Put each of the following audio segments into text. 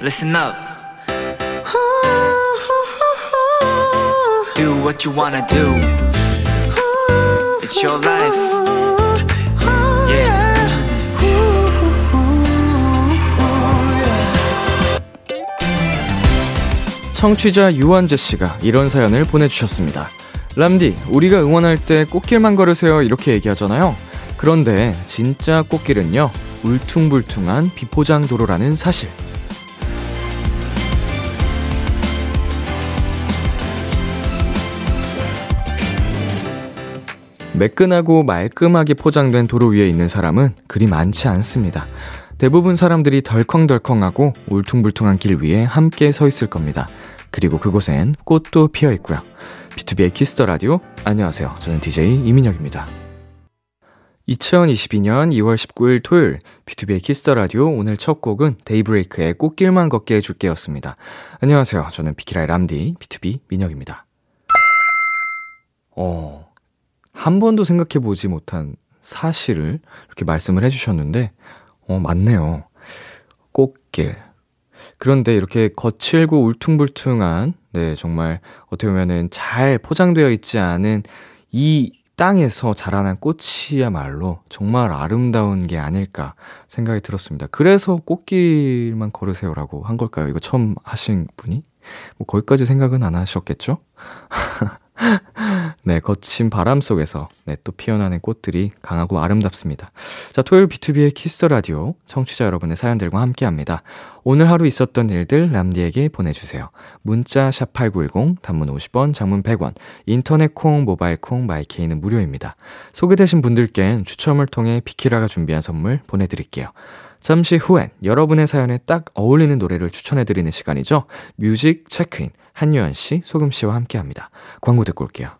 listen up. Do what you wanna do. It's your life. Yeah. 청취자 유원재 씨가 이런 사연을 보내주셨습니다. 람디, 우리가 응원할 때 꽃길만 걸으세요 이렇게 얘기하잖아요. 그런데 진짜 꽃길은요, 울퉁불퉁한 비포장 도로라는 사실. 매끈하고 말끔하게 포장된 도로 위에 있는 사람은 그리 많지 않습니다. 대부분 사람들이 덜컹덜컹하고 울퉁불퉁한 길 위에 함께 서 있을 겁니다. 그리고 그곳엔 꽃도 피어 있고요. 비투비의 Kiss the Radio. 안녕하세요. 저는 DJ 이민혁입니다. 2022년 2월 19일 토요일 비투비의 Kiss the Radio 오늘 첫 곡은 데이브레이크의 꽃길만 걷게 해줄게였습니다. 안녕하세요. 저는 비키라의 람디 B2B 민혁입니다. 어, 한 번도 생각해 보지 못한 사실을 이렇게 말씀을 해주셨는데, 어, 맞네요. 꽃길. 그런데 이렇게 거칠고 울퉁불퉁한, 네, 정말 어떻게 보면은 잘 포장되어 있지 않은 이 땅에서 자라난 꽃이야말로 정말 아름다운 게 아닐까 생각이 들었습니다. 그래서 꽃길만 걸으세요라고 한 걸까요? 이거 처음 하신 분이? 뭐 거기까지 생각은 안 하셨겠죠? 네, 거친 바람 속에서 네, 또 피어나는 꽃들이 강하고 아름답습니다. 자, 토요일 B2B의 키스 라디오 청취자 여러분의 사연들과 함께 합니다. 오늘 하루 있었던 일들 람디에게 보내 주세요. 문자 샵8910 단문 50원, 장문 100원, 인터넷 콩, 모바일 콩, 마이케이는 무료입니다. 소개되신 분들께는 추첨을 통해 비키라가 준비한 선물 보내 드릴게요. 잠시 후엔 여러분의 사연에 딱 어울리는 노래를 추천해드리는 시간이죠. 뮤직 체크인 한유한 씨, 소금 씨와 함께 합니다. 광고 듣고 올게요.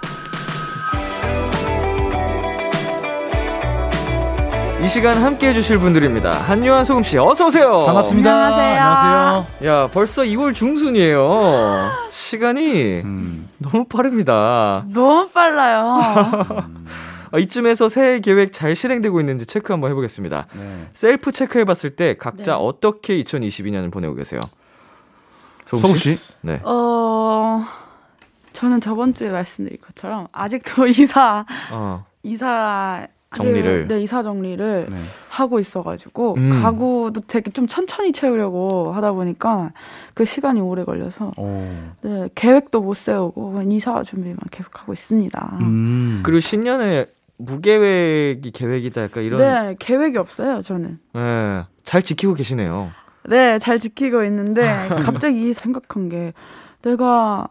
이 시간 함께 해주실 분들입니다. 한요한 소금 씨, 어서 오세요. 반갑습니다. 안녕하세요. 안녕하세요. 야, 벌써 2월 중순이에요. 시간이 음, 너무 빠릅니다. 너무 빨라요. 아, 이쯤에서 새해 계획 잘 실행되고 있는지 체크 한번 해보겠습니다. 네. 셀프 체크해봤을 때 각자 네. 어떻게 2022년을 보내고 계세요? 소금 씨? 네. 어, 저는 저번 주에 말씀드린 것처럼 아직도 이사, 어, 이사 정리를. 네, 이사 정리를 네. 하고 있어가지고 음. 가구도 되게 좀 천천히 채우려고 하다 보니까 그 시간이 오래 걸려서 오. 네, 계획도 못 세우고 이사 준비만 계속 하고 있습니다. 음. 그리고 신년에 무계획이 계획이다 약간 이런 네, 계획이 없어요, 저는. 예, 잘 지키고 계시네요. 네, 잘 지키고 있는데 갑자기 생각한 게 내가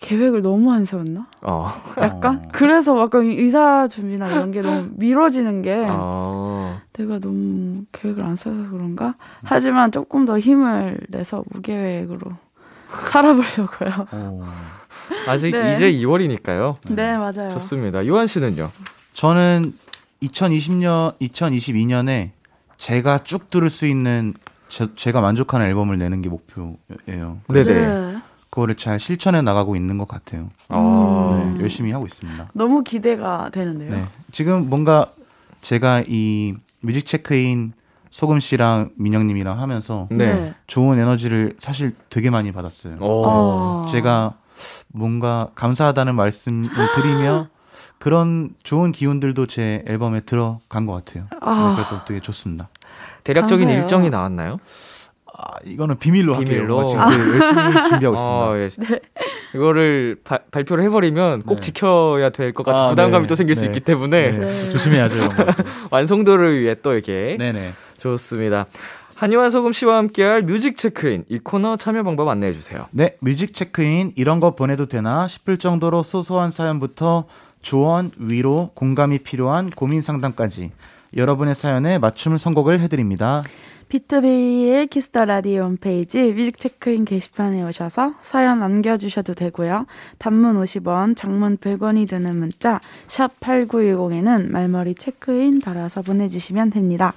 계획을 너무 안 세웠나? 어. 약간 어. 그래서 약간 의사 준비나 이런 게 너무 미뤄지는 게 어. 내가 너무 계획을 안 세워서 그런가? 하지만 조금 더 힘을 내서 무계획으로 살아보려고요. 오. 아직 네. 이제 2월이니까요. 네, 맞아요. 좋습니다. 요한 씨는요? 저는 2020년, 2022년에 제가 쭉 들을 수 있는 제, 제가 만족하는 앨범을 내는 게 목표예요. 네네. 그거를 잘 실천해 나가고 있는 것 같아요. 어. 네, 열심히 하고 있습니다. 너무 기대가 되는데요. 네. 지금 뭔가 제가 이 뮤직 체크인 소금 씨랑 민영 님이랑 하면서 네. 좋은 에너지를 사실 되게 많이 받았어요. 어. 어. 제가 뭔가 감사하다는 말씀을 드리며 그런 좋은 기운들도 제 앨범에 들어간 것 같아요. 아. 네, 그래서 되게 좋습니다. 대략적인 감사해요. 일정이 나왔나요? 아, 이거는 비밀로, 비밀로. 할게요. 지금 되게 열심히 준비하고 있습니다. 어, 예. 이거를 바- 발표를 해버리면 꼭 네. 지켜야 될 것 같은 아, 부담감이 네. 또 생길 수 네. 있기 때문에 네. 조심해야죠. 이런 거. 완성도를 위해 또 이렇게 네네. 좋습니다. 한요한 소금 씨와 함께할 뮤직 체크인 이 코너 참여 방법 안내해 주세요. 네, 뮤직 체크인 이런 거 보내도 되나 싶을 정도로 소소한 사연부터 조언, 위로, 공감이 필요한 고민 상담까지 여러분의 사연에 맞춤 선곡을 해드립니다. 비투비의 Kiss the Radio 홈페이지 뮤직 체크인 게시판에 오셔서 사연 남겨주셔도 되고요. 단문 50원, 장문 100원이 드는 문자 샵 8910에는 말머리 체크인 달아서 보내주시면 됩니다.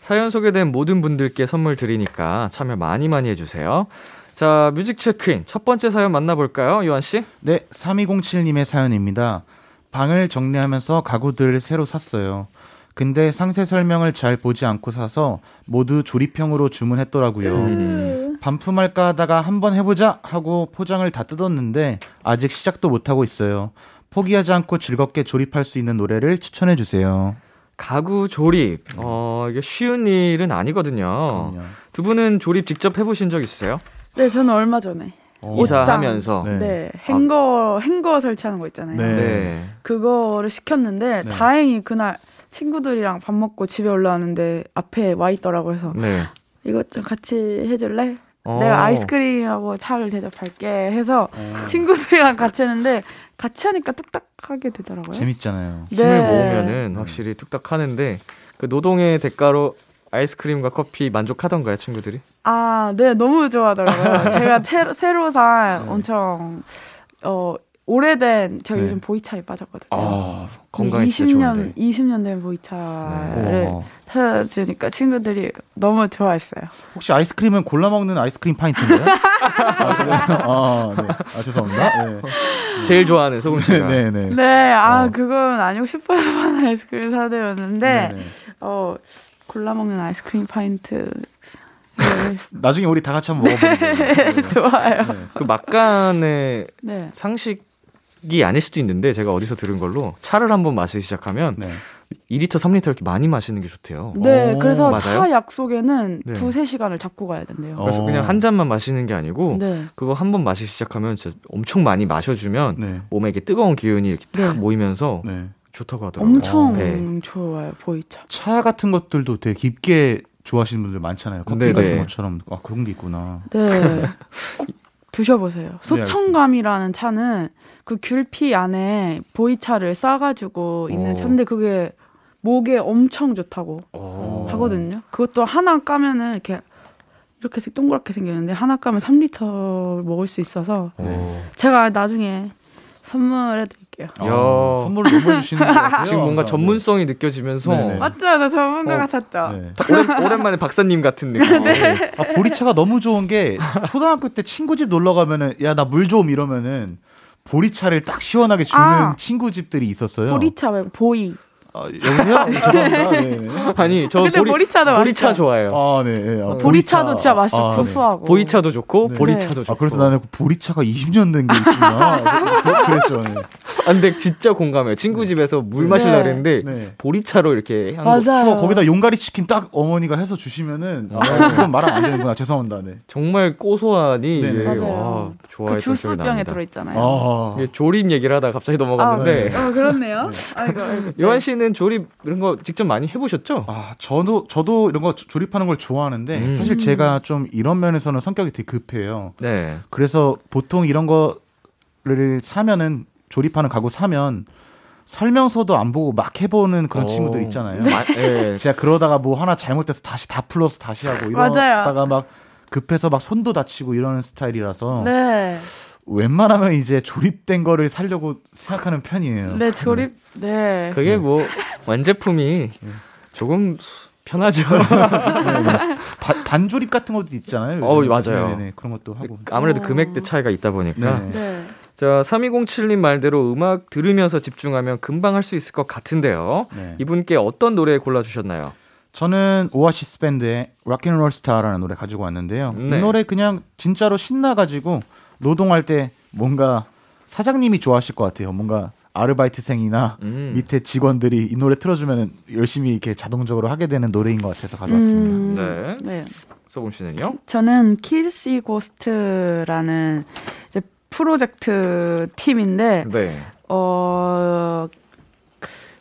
사연 소개된 모든 분들께 선물 드리니까 참여 많이 많이 해주세요. 자, 뮤직 체크인 첫 번째 사연 만나볼까요, 요한 씨? 네, 3207님의 사연입니다. 방을 정리하면서 가구들을 새로 샀어요. 근데 상세 설명을 잘 보지 않고 사서 모두 조립형으로 주문했더라고요. 음. 반품할까 하다가 한번 해보자 하고 포장을 다 뜯었는데 아직 시작도 못하고 있어요. 포기하지 않고 즐겁게 조립할 수 있는 노래를 추천해 주세요. 가구 조립. 어, 이게 쉬운 일은 아니거든요. 그럼요. 두 분은 조립 직접 해보신 적 있으세요? 네, 저는 얼마 전에 옷장. 이사하면서. 네. 네, 행거 행거 설치하는 거 있잖아요. 네. 네. 그거를 시켰는데 네. 다행히 그날 친구들이랑 밥 먹고 집에 올라왔는데 앞에 와 있더라고요. 그래서 네. 이것 좀 같이 해줄래? 어. 내가 아이스크림하고 차를 대접할게 해서 어, 친구들이랑 같이 했는데 같이 하니까 뚝딱하게 되더라고요. 재밌잖아요. 힘을 네. 모으면은 확실히 뚝딱 하는데 그 노동의 대가로 아이스크림과 커피 만족하던가요, 친구들이? 아, 네, 너무 좋아하더라고요. 제가 새로, 새로 산 엄청 어 오래된 제가 네. 요즘 보이차에 빠졌거든요. 아, 건강에 20년 진짜 좋은데. 20년 된 보이차를 어. 사주니까 친구들이 너무 좋아했어요. 혹시 아이스크림은 골라 먹는 아이스크림 파인트인가요? 아? 아, 네. 아, 죄송합니다. 네. 제일 좋아하는 소금 씨가. 네, 네. 네, 아 어. 그건 아니고 슈퍼에서만 아이스크림 사드렸는데 네, 네. 어 골라 먹는 아이스크림 파인트 나중에 우리 다 같이 한번 먹어보는 거예요. 좋아요. 그 막간의 네. 상식 이 아닐 수도 있는데 제가 어디서 들은 걸로 차를 한번 마시기 시작하면 네. 2리터, 3리터 이렇게 많이 마시는 게 좋대요. 네, 오, 그래서 맞아요? 차 약속에는 네. 두세 시간을 잡고 가야 된대요. 어. 그래서 그냥 한 잔만 마시는 게 아니고 네. 그거 한 번 마시기 시작하면 진짜 엄청 많이 마셔주면 네. 몸에 이게 뜨거운 기운이 이렇게 딱 네. 모이면서 네. 좋다고 하더라고요. 엄청 네. 좋아요, 보이차. 차 같은 것들도 되게 깊게 좋아하시는 분들 많잖아요. 커피 네, 같은 네. 것처럼 아 그런 게 있구나. 네. 꼭 드셔보세요. 소청감이라는 차는 그 귤피 안에 보이차를 싸가지고 있는 어. 차인데 그게 목에 엄청 좋다고 어. 하거든요. 그것도 하나 까면은 이렇게 이렇게 생- 동그랗게 생겼는데 하나 까면 3리터 먹을 수 있어서 어. 제가 나중에 선물해 드릴게요. 아, 야. 선물을 너무 해주시는 것 같아요. 지금 뭔가 항상. 전문성이 느껴지면서 네네. 맞죠? 저 전문가 어. 같았죠? 네. 오랜, 오랜만에 박사님 같은 느낌. 아, 보리차가 너무 좋은 게 초등학교 때 친구 집 놀러 가면은 야 나 물 좀 이러면은 보리차를 딱 시원하게 주는 아. 친구 집들이 있었어요. 보리차 말고 보이. 아, 여보세요? 죄송합니다. 네. 네. 아니 저 근데 보리, 보리차도 보리차 맛있죠? 좋아해요. 아, 네. 네. 아, 보리차 도 진짜 맛있고 아, 네. 구수하고. 보이차도 좋고 네. 보리차도 좋고. 아, 그래서 나는 그 보리차가 20년 된 게 있구나. 그- 그랬죠. 네. 아, 근데 진짜 공감해요. 친구 집에서 물 네. 마실라 그랬는데 네. 보리차로 이렇게 맞아요. 추워 거기다 용가리 치킨 딱 어머니가 해서 주시면은 아, 그건 말하면 안 되는구나. 죄송합니다. 네. 정말 고소하니 네. 와, 그 좋아했던 기억이 주스병에 납니다. 들어 있잖아요. 아. 이게 조립 얘기를 하다 갑자기 넘어갔는데 아, 어, 그렇네요. 아이고. 요한 씨는 조립 이런 거 직접 많이 해보셨죠? 아, 저도 저도 이런 거 조- 조립하는 걸 좋아하는데 음. 사실 제가 좀 이런 면에서는 성격이 되게 급해요. 네. 그래서 보통 이런 거를 사면은 조립하는 가구 사면 설명서도 안 보고 막 해보는 그런 어. 친구들 있잖아요. 마- 네. 제가 그러다가 뭐 하나 잘못돼서 다시 다 풀러서 다시 하고. 이러다가 막 급해서 막 손도 다치고 이러는 스타일이라서 네. 웬만하면 이제 조립된 거를 살려고 생각하는 편이에요. 네, 조립, 네. 그게 뭐 완제품이 조금 편하죠. 바- 반조립 같은 것도 있잖아요. 어. 맞아요. 네네, 그런 것도 하고. 아무래도 어. 금액대 차이가 있다 보니까. 네네. 네. 자, 3207님 말대로 음악 들으면서 집중하면 금방 할 수 있을 것 같은데요. 네. 이분께 어떤 노래 골라주셨나요? 저는 오아시스 밴드의 락앤롤 스타라는 노래 가지고 왔는데요. 네. 이 노래 그냥 진짜로 신나가지고 노동할 때 뭔가 사장님이 좋아하실 것 같아요. 뭔가 아르바이트생이나 음. 밑에 직원들이 이 노래 틀어주면 열심히 이렇게 자동적으로 하게 되는 노래인 것 같아서 가져왔습니다. 음, 네. 네. 소금 씨는요? 저는 Kids See Ghosts라는 이제 프로젝트 팀인데 네. 어,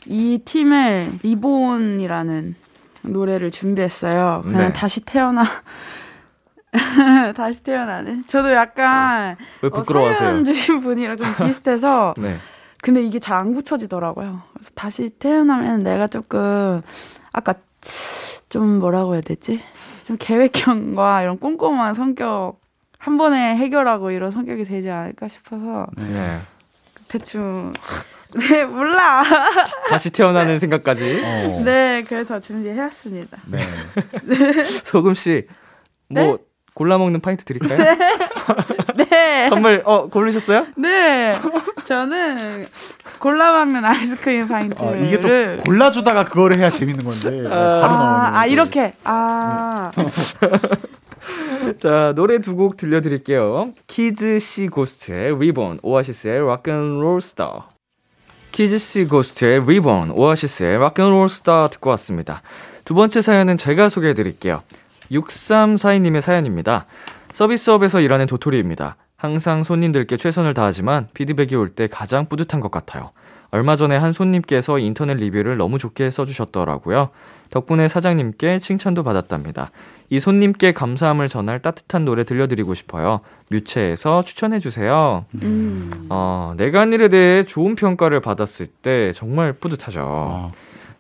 이 팀의 Reborn이라는 노래를 준비했어요. 그냥 네. 다시 태어나 다시 태어나는. 저도 약간 왜 어, 부끄러워하세요? 사연 주신 분이랑 좀 비슷해서 네. 근데 이게 잘안 굳혀지더라고요. 그래서 다시 태어나면 내가 조금 아까 좀 뭐라고 해야 되지? 좀 계획형과 이런 꼼꼼한 성격 한 번에 해결하고 이런 성격이 되지 않을까 싶어서 네. 대충 네 몰라. 다시 태어나는 생각까지. 어. 네 그래서 준비해왔습니다. 네. 소금 씨, 뭐 골라 먹는 파인트 드릴까요? 네. 선물 어 고르셨어요? 네. 저는 골라 먹는 아이스크림 파인트를 어, 이게 또 골라 주다가 그거를 해야 재밌는 건데 어, 바로 나오는. 아, 아 이렇게 아 자 노래 두 곡 들려 드릴게요. Kids See Ghosts의 Reborn, 오아시스의 Rock 'n' Roll Star. Kids See Ghosts의 Reborn, 오아시스의 Rock 'n' Roll Star 듣고 왔습니다. 두 번째 사연은 제가 소개해 드릴게요. 6342님의 사연입니다. 서비스업에서 일하는 도토리입니다. 항상 손님들께 최선을 다하지만 피드백이 올 때 가장 뿌듯한 것 같아요. 얼마 전에 한 손님께서 인터넷 리뷰를 너무 좋게 써주셨더라고요. 덕분에 사장님께 칭찬도 받았답니다. 이 손님께 감사함을 전할 따뜻한 노래 들려드리고 싶어요. 뮤첵에서 추천해주세요. 음. 어, 내가 한 일에 대해 좋은 평가를 받았을 때 정말 뿌듯하죠. 아,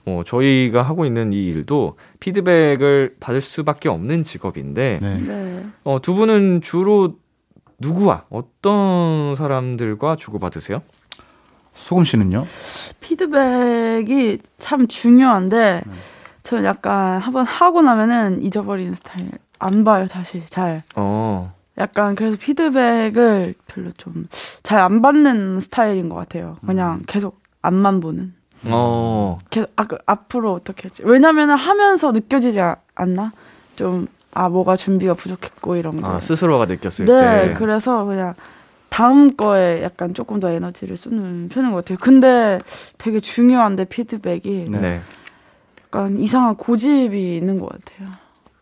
어, 저희가 하고 있는 이 일도 피드백을 받을 수밖에 없는 직업인데, 네. 네. 어, 두 분은 주로 누구와 어떤 사람들과 주고받으세요? 소금 씨는요? 피드백이 참 중요한데 네. 저는 약간 한번 하고 나면은 잊어버리는 스타일 안 봐요 다시 잘 어, 약간 그래서 피드백을 별로 좀 잘 안 받는 스타일인 것 같아요 그냥 음. 계속 앞만 보는 어, 계속 아, 그 앞으로 어떻게 할지 왜냐면은 하면서 느껴지지 아- 않나 좀 아 뭐가 준비가 부족했고 이런 거 아, 스스로가 느꼈을 네, 때. 그래서 그냥 다음 거에 약간 조금 더 에너지를 쓰는 편인 것 같아요. 근데 되게 중요한데 피드백이 네. 네. 약간 이상한 고집이 있는 것 같아요.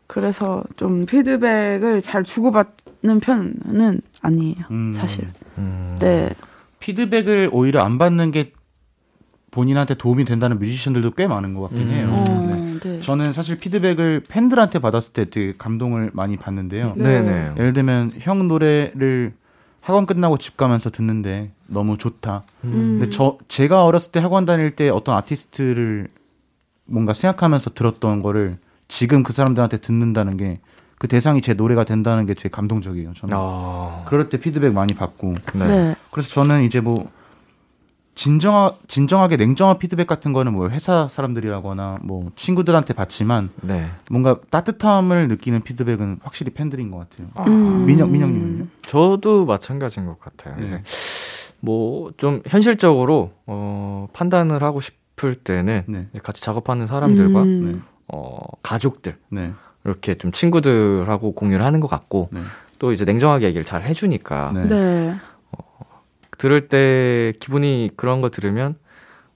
그래서 좀 피드백을 잘 주고받는 편은 아니에요. 음, 사실. 음, 네. 피드백을 오히려 안 받는 게 본인한테 도움이 된다는 뮤지션들도 꽤 많은 것 같긴 음. 해요. 어, 네. 네. 저는 사실 피드백을 팬들한테 받았을 때 되게 감동을 많이 받는데요. 네. 네네. 예를 들면 형 노래를 학원 끝나고 집 가면서 듣는데 너무 좋다. 음. 근데 저 제가 어렸을 때 학원 다닐 때 어떤 아티스트를 뭔가 생각하면서 들었던 거를 지금 그 사람들한테 듣는다는 게 그 대상이 제 노래가 된다는 게 되게 감동적이에요. 저는 아, 그럴 때 피드백 많이 받고 네. 네. 그래서 저는 이제 뭐 진정하, 진정하게 냉정한 피드백 같은 거는 뭐 회사 사람들이라거나 뭐 친구들한테 받지만 네. 뭔가 따뜻함을 느끼는 피드백은 확실히 팬들인 것 같아요. 음. 민영 민영님은요? 저도 마찬가지인 것 같아요. 네. 이제 뭐 좀 현실적으로 어, 판단을 하고 싶을 때는 네. 같이 작업하는 사람들과 음. 네. 어, 가족들 네. 이렇게 좀 친구들하고 공유를 하는 것 같고 네. 또 이제 냉정하게 얘기를 잘 해주니까 네. 네. 들을 때 기분이 그런 거 들으면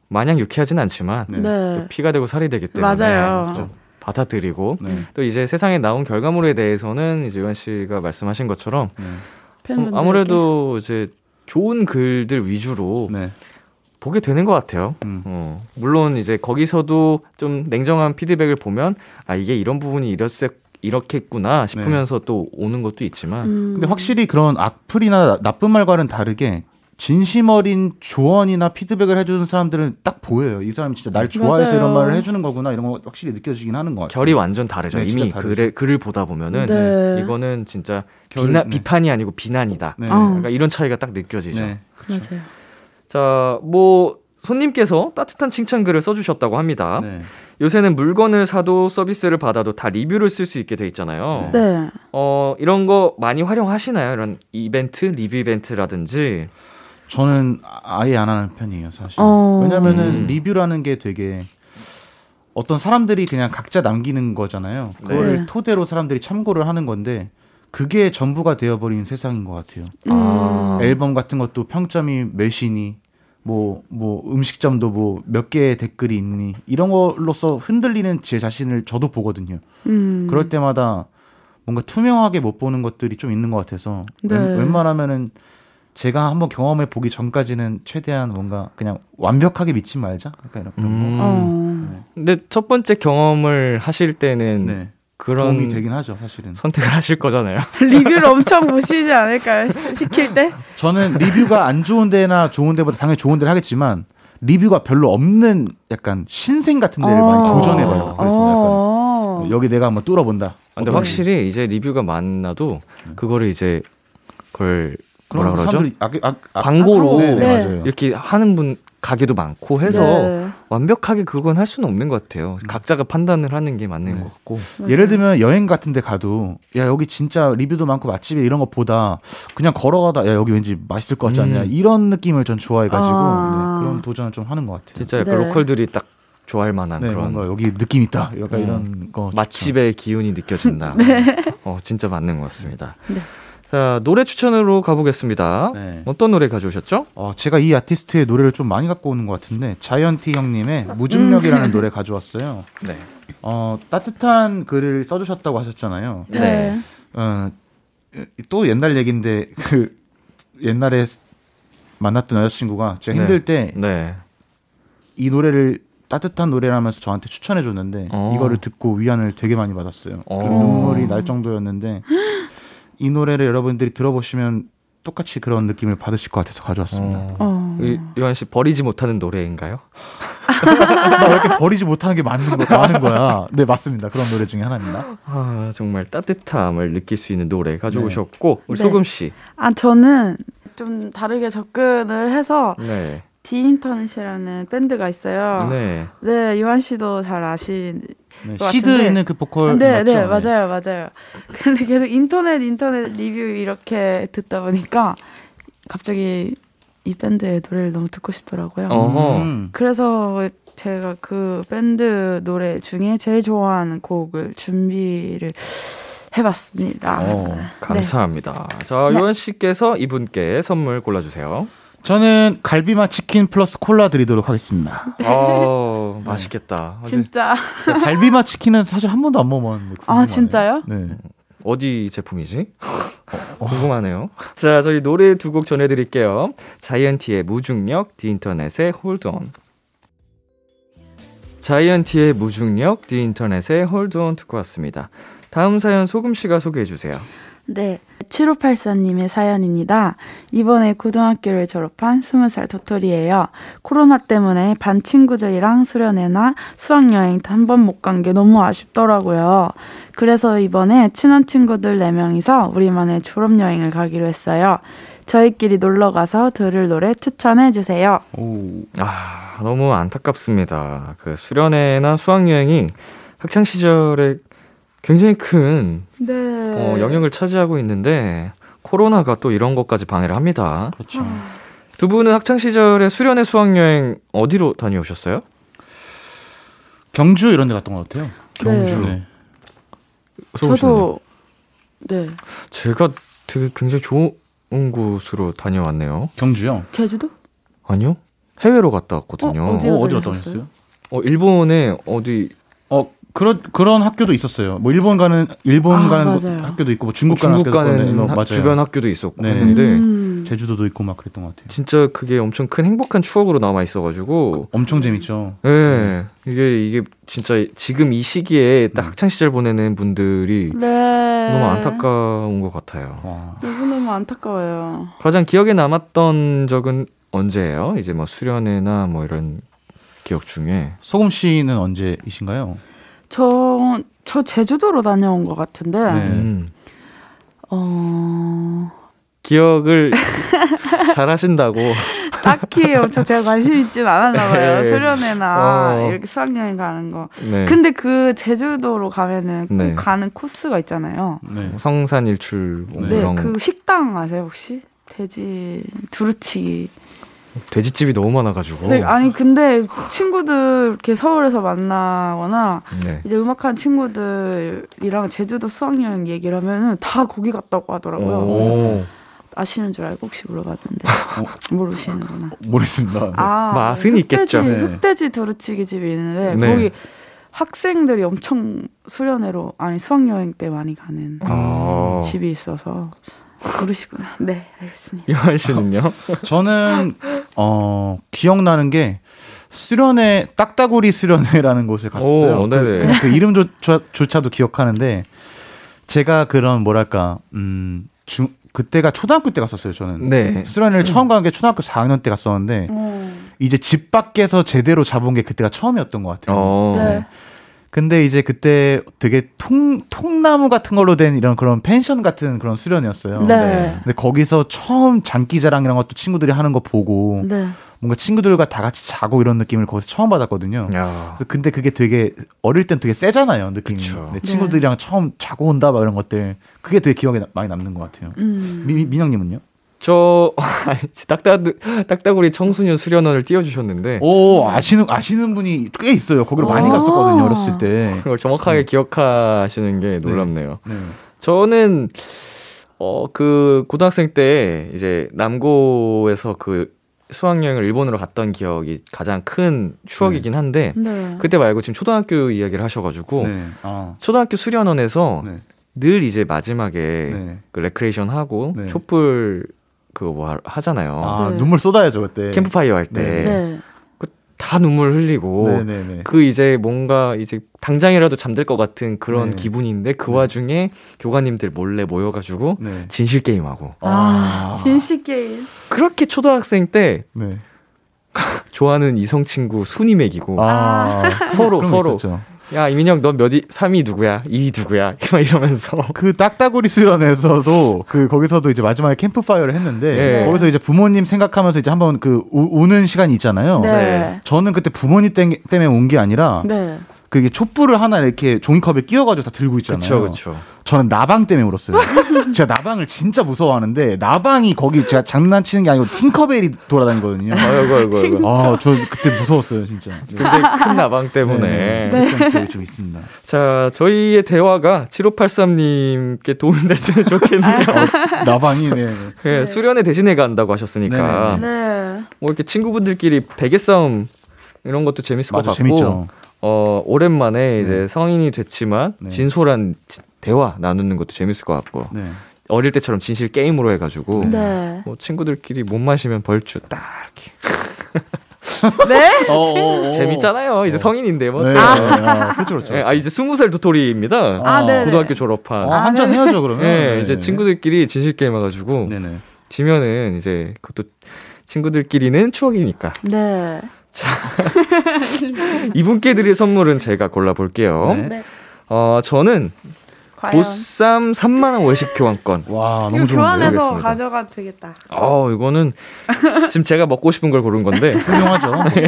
마냥 유쾌하진 않지만 네. 네. 또 피가 되고 살이 되기 때문에 맞아요. 좀 받아들이고 네. 또 이제 세상에 나온 결과물에 대해서는 이제 유한 씨가 말씀하신 것처럼 네. 팬분들에게. 아무래도 이제 좋은 글들 위주로 네. 보게 되는 것 같아요. 음. 어, 물론 이제 거기서도 좀 냉정한 피드백을 보면 아 이게 이런 부분이 이렇게 이렇겠구나 싶으면서 또 오는 것도 있지만 음. 근데 확실히 그런 악플이나 나- 나쁜 말과는 다르게 진심 어린 조언이나 피드백을 해주는 사람들은 딱 보여요. 이 사람이 진짜 날 좋아해서 맞아요. 이런 말을 해주는 거구나 이런 거 확실히 느껴지긴 하는 것 같아요. 결이 완전 다르죠. 네, 이미. 글을 글을 보다 보면은 네. 이거는 진짜 결- 비나, 네. 비판이 아니고 비난이다. 네. 어. 그러니까 이런 차이가 딱 느껴지죠. 네. 맞아요. 자, 뭐 손님께서 따뜻한 칭찬 글을 써주셨다고 합니다. 네. 요새는 물건을 사도 서비스를 받아도 다 리뷰를 쓸 수 있게 돼 있잖아요. 네. 어, 이런 거 많이 활용하시나요? 이런 이벤트, 리뷰 이벤트라든지. 저는 아예 안 하는 편이에요, 사실. 어. 왜냐면은 음. 리뷰라는 게 되게 어떤 사람들이 그냥 각자 남기는 거잖아요. 그거를 네. 토대로 사람들이 참고를 하는 건데 그게 전부가 되어버린 세상인 것 같아요. 아. 앨범 같은 것도 평점이 몇이니 뭐, 뭐, 음식점도 뭐, 몇 개의 댓글이 있니, 이런 걸로써 흔들리는 제 자신을 저도 보거든요. 음. 그럴 때마다 뭔가 투명하게 못 보는 것들이 좀 있는 것 같아서 네. 웬, 웬만하면은 제가 한번 경험해 보기 전까지는 최대한 뭔가 그냥 완벽하게 믿지 말자. 약간 이런 음. 거. 어. 근데 첫 번째 경험을 하실 때는 네. 그런 도움이 되긴 하죠, 사실은. 선택을 하실 거잖아요. 리뷰를 엄청 보시지 않을까요? 시킬 때? 저는 리뷰가 안 좋은 데나 좋은 데보다 당연히 좋은 데를 하겠지만 리뷰가 별로 없는 약간 신생 같은 데를 많이 어. 도전해 봐요. 그래서 어. 약간 여기 내가 한번 뚫어 본다. 근데 어떤- 확실히 이제 리뷰가 많아도 그거를 이제 그걸 뭐라 그러죠? 사람들이 악, 악, 악, 광고로 네, 네, 네. 맞아요. 이렇게 하는 분 가게도 많고 해서 네. 완벽하게 그건 할 수는 없는 것 같아요. 각자가 판단을 하는 게 맞는 네. 것 같고. 예를 들면 여행 같은 데 가도 야 여기 진짜 리뷰도 많고 맛집에 이런 것보다 그냥 걸어가다 야 여기 왠지 맛있을 것 같지 않냐 음. 이런 느낌을 전 좋아해가지고 아. 네, 그런 도전을 좀 하는 것 같아요. 진짜 약간 네. 로컬들이 딱 좋아할 만한 네, 그런 뭔가 여기 느낌 있다. 약간 음. 이런 거 좋죠. 맛집의 기운이 느껴진다. 어, 진짜 맞는 것 같습니다. 네. 자, 노래 추천으로 가보겠습니다. 네. 어떤 노래 가져오셨죠? 어, 제가 이 아티스트의 노래를 좀 많이 갖고 오는 것 같은데 자이언티 형님의 무중력이라는 노래 가져왔어요. 네. 어, 따뜻한 글을 써주셨다고 하셨잖아요. 네. 네. 어, 또 옛날 얘기인데 그 옛날에 만났던 여자친구가 제가 힘들 때 네. 이 노래를 따뜻한 노래라면서 저한테 추천해 줬는데 어. 이거를 듣고 위안을 되게 많이 받았어요. 어. 좀 눈물이 날 정도였는데 이 노래를 여러분들이 들어보시면 똑같이 그런 느낌을 받으실 것 같아서 가져왔습니다. 어. 어. 이- 요한 씨 버리지 못하는 노래인가요? 나 왜 이렇게 버리지 못하는 게 맞는 거 많은 거야? 네 맞습니다. 그런 노래 중에 하나입니다. 아, 정말 따뜻함을 느낄 수 있는 노래 가져오셨고 우리 네. 소금 씨. 아, 저는 좀 다르게 접근을 해서 네. 디인터넷이라는 밴드가 있어요. 네. 네. 요한 씨도 잘 아시. 네, 것 시드. 있는 그 보컬 네, 맞죠? 네, 맞아요, 맞아요. 근데 계속 인터넷, 인터넷 리뷰 이렇게 듣다 보니까 갑자기 이 밴드의 노래를 너무 듣고 싶더라고요. 어허. 음. 그래서 제가 그 밴드 노래 중에 제일 좋아하는 곡을 준비를 해봤습니다. 어, 감사합니다. 자, 네. 요한 씨께서 이분께 선물 골라주세요. 저는 갈비맛 치킨 플러스 콜라 드리도록 하겠습니다. 어, 맛있겠다. 어디, 진짜. 갈비맛 치킨은 사실 한 번도 안 먹어봤는데. 아, 궁금하네요. 진짜요? 네. 어디 제품이지? 어, 궁금하네요. 자, 저희 노래 두 곡 전해드릴게요. 자이언티의 무중력, 디인터넷의 홀드온. 자이언티의 무중력, 디인터넷의 홀드온 듣고 왔습니다. 다음 사연 소금 씨가 소개해 주세요. 네. 7584님의 사연입니다. 이번에 고등학교를 졸업한 20살 도토리예요. 코로나 때문에 반 친구들이랑 수련회나 수학여행 한 번 못 간 게 너무 아쉽더라고요. 그래서 이번에 친한 친구들 4명이서 우리만의 졸업여행을 가기로 했어요. 저희끼리 놀러 가서 들을 노래 추천해 주세요. 오. 아, 너무 안타깝습니다. 그 수련회나 수학여행이 학창 시절에 굉장히 큰 네. 어, 영역을 차지하고 있는데 코로나가 또 이런 것까지 방해를 합니다. 그렇죠. 두 분은 학창 시절에 수련회 수학 여행 어디로 다녀오셨어요? 경주 이런 데 갔던 것 같아요. 경주. 네. 저도 네. 제가 되게 굉장히 좋은 곳으로 다녀왔네요. 경주요. 제주도? 아니요? 해외로 갔다 왔거든요. 어, 어, 어디로 어? 다녔어요? 일본에 어디 어 그런 그런 학교도 있었어요. 뭐 일본 가는 일본 아, 가는 맞아요. 학교도 있고 뭐 중국 가는 중국 학교도 있고 네, 가는 뭐 학- 맞아요. 주변 학교도 있었고 네. 했는데 음. 제주도도 있고 막 그랬던 것 같아요. 진짜 그게 엄청 큰 행복한 추억으로 남아 있어가지고 엄청 재밌죠. 예 이게 이게 진짜 지금 이 시기에 딱 음. 학창 시절 보내는 분들이 네. 너무 안타까운 것 같아요. 와. 너무 너무 안타까워요. 가장 기억에 남았던 적은 언제예요? 이제 뭐 수련회나 뭐 이런 기억 중에 소금 씨는 언제이신가요? 저, 저 제주도로 다녀온 것 같은데, 네. 음, 어, 기억을 잘 하신다고 딱히 엄청 제가 관심 있진 않았나 봐요. 네. 수련회나 어. 이렇게 수학여행 가는 거. 네. 근데 그 제주도로 가면은 꼭 네. 가는 코스가 있잖아요. 네. 성산 일출 뭐 네, 이런 네, 그 식당 아세요, 혹시? 돼지 두루치기. 돼지집이 너무 많아가지고 네, 아니, 근데 친구들 이렇게 서울에서 만나거나 네. 이제 음악하는 친구들이랑 제주도 수학여행 얘기를 하면은 다 거기 갔다고 하더라고요. 아시는 줄 알고 혹시 물어봤는데 모르시는구나. 모르겠습니다. 네. 아 맛은 흑돼지, 있겠죠. 네. 흑돼지 두루치기 집이 있는데 네. 거기 학생들이 엄청 수련회로 아니 수학여행 때 많이 가는 아. 집이 있어서 모르시구나. 네, 알겠습니다. 유한 씨는요? 저는 어 기억나는 게 수련회 딱따구리 수련회라는 곳에 갔어요. 오, 네네. 그, 그냥 그 이름조차도 기억하는데 제가 그런 뭐랄까 음 중, 그때가 초등학교 때 갔었어요. 저는 네. 수련회를 처음 간게 초등학교 4학년 때 갔었는데 어, 이제 집 밖에서 제대로 잡은 게 그때가 처음이었던 것 같아요. 어. 네. 근데 이제 그때 되게 통 통나무 같은 걸로 된 이런 그런 펜션 같은 그런 수련이었어요. 네. 근데 거기서 처음 장기자랑 이런 것도 친구들이 하는 거 보고 네. 뭔가 친구들과 다 같이 자고 이런 느낌을 거기서 처음 받았거든요. 야. 그래서 근데 그게 되게 어릴 땐 되게 세잖아요 느낌이. 네, 친구들이랑 처음 자고 온다 막 이런 것들 그게 되게 기억에 나- 많이 남는 것 같아요. 음. 미, 민영님은요? 저 딱따 딱따구리 청소년 수련원을 띄워주셨는데 오 아시는 아시는 분이 꽤 있어요. 거기로 많이 아. 갔었거든요 어렸을 때. 그걸 정확하게 기억하시는 게 놀랍네요. 네. 저는 어 그 고등학생 때 이제 남고에서 그 수학여행을 일본으로 갔던 기억이 가장 큰 추억이긴 한데 네. 그때 말고 지금 초등학교 이야기를 하셔가지고 네. 아. 초등학교 수련원에서 네. 늘 이제 마지막에 네. 그 레크레이션 하고 네. 촛불 그거 뭐 하- 하잖아요. 아 네. 눈물 쏟아야죠 그때. 캠프파이어 할때다 네. 눈물 흘리고 네네네. 그 이제 뭔가 이제 당장이라도 잠들 것 같은 그런 네. 기분인데 그 네. 와중에 교관님들 몰래 모여가지고 네. 진실 게임 하고 아, 진실 게임. 그렇게 초등학생 때 네. 좋아하는 이성 친구 순위 매기고 아, 서로 서로 있었죠. 야 이민혁 넌 몇위 3위 누구야 2위 누구야 막 이러면서 그 딱따구리 수련에서도 그 거기서도 이제 마지막에 캠프파이어를 했는데 네. 거기서 이제 부모님 생각하면서 이제 한번 그 우, 는 시간이 있잖아요. 네. 저는 그때 부모님 땡- 때문에 온 게 아니라 네. 그게 촛불을 하나 이렇게 종이컵에 끼워가지고 다 들고 있잖아요. 그쵸 그쵸 저는 나방 때문에 울었어요. 제가 나방을 진짜 무서워하는데 나방이 거기 제가 장난치는 게 아니고 팅커벨이 돌아다니거든요. 아이고 아이고 아이고 아, 저 그때 무서웠어요, 진짜. 굉장히 큰 나방 때문에 네. 그런 기억이 좀 있습니다. 자 저희의 대화가 7583님께 도움이 됐으면 좋겠네요 어, 나방이 네. 예, 수련회 대신에 간다고 하셨으니까 네네네. 네. 뭐 이렇게 친구분들끼리 베개 싸움 이런 것도 재밌을 맞아 것 같고 재밌죠. 어 오랜만에 이제 네. 성인이 됐지만 네. 진솔한 지- 대화 나누는 것도 재밌을 것 같고 네. 어릴 때처럼 진실 게임으로 해가지고 네. 뭐 친구들끼리 못 마시면 벌주 딱 이렇게 네? 재밌잖아요 이제 성인인데 뭐 네. 아, 그렇죠, 그렇죠. 예, 아 이제 스무 살 도토리입니다 아, 네. 고등학교 졸업한 아, 한잔 해야죠 그러면. 예 네. 이제 친구들끼리 진실 게임 해가지고 네네. 지면은 이제 그것도 친구들끼리는 추억이니까 네. 이분께 드릴 선물은 제가 골라볼게요. 네. 네. 어, 저는. 보쌈 3만 원 외식 교환권. 와 너무 좋은데. 교환해서. 가져가도 되겠다. 어, 이거는 지금 제가 먹고 싶은 걸 고른 건데, 훌륭하죠. 벌써.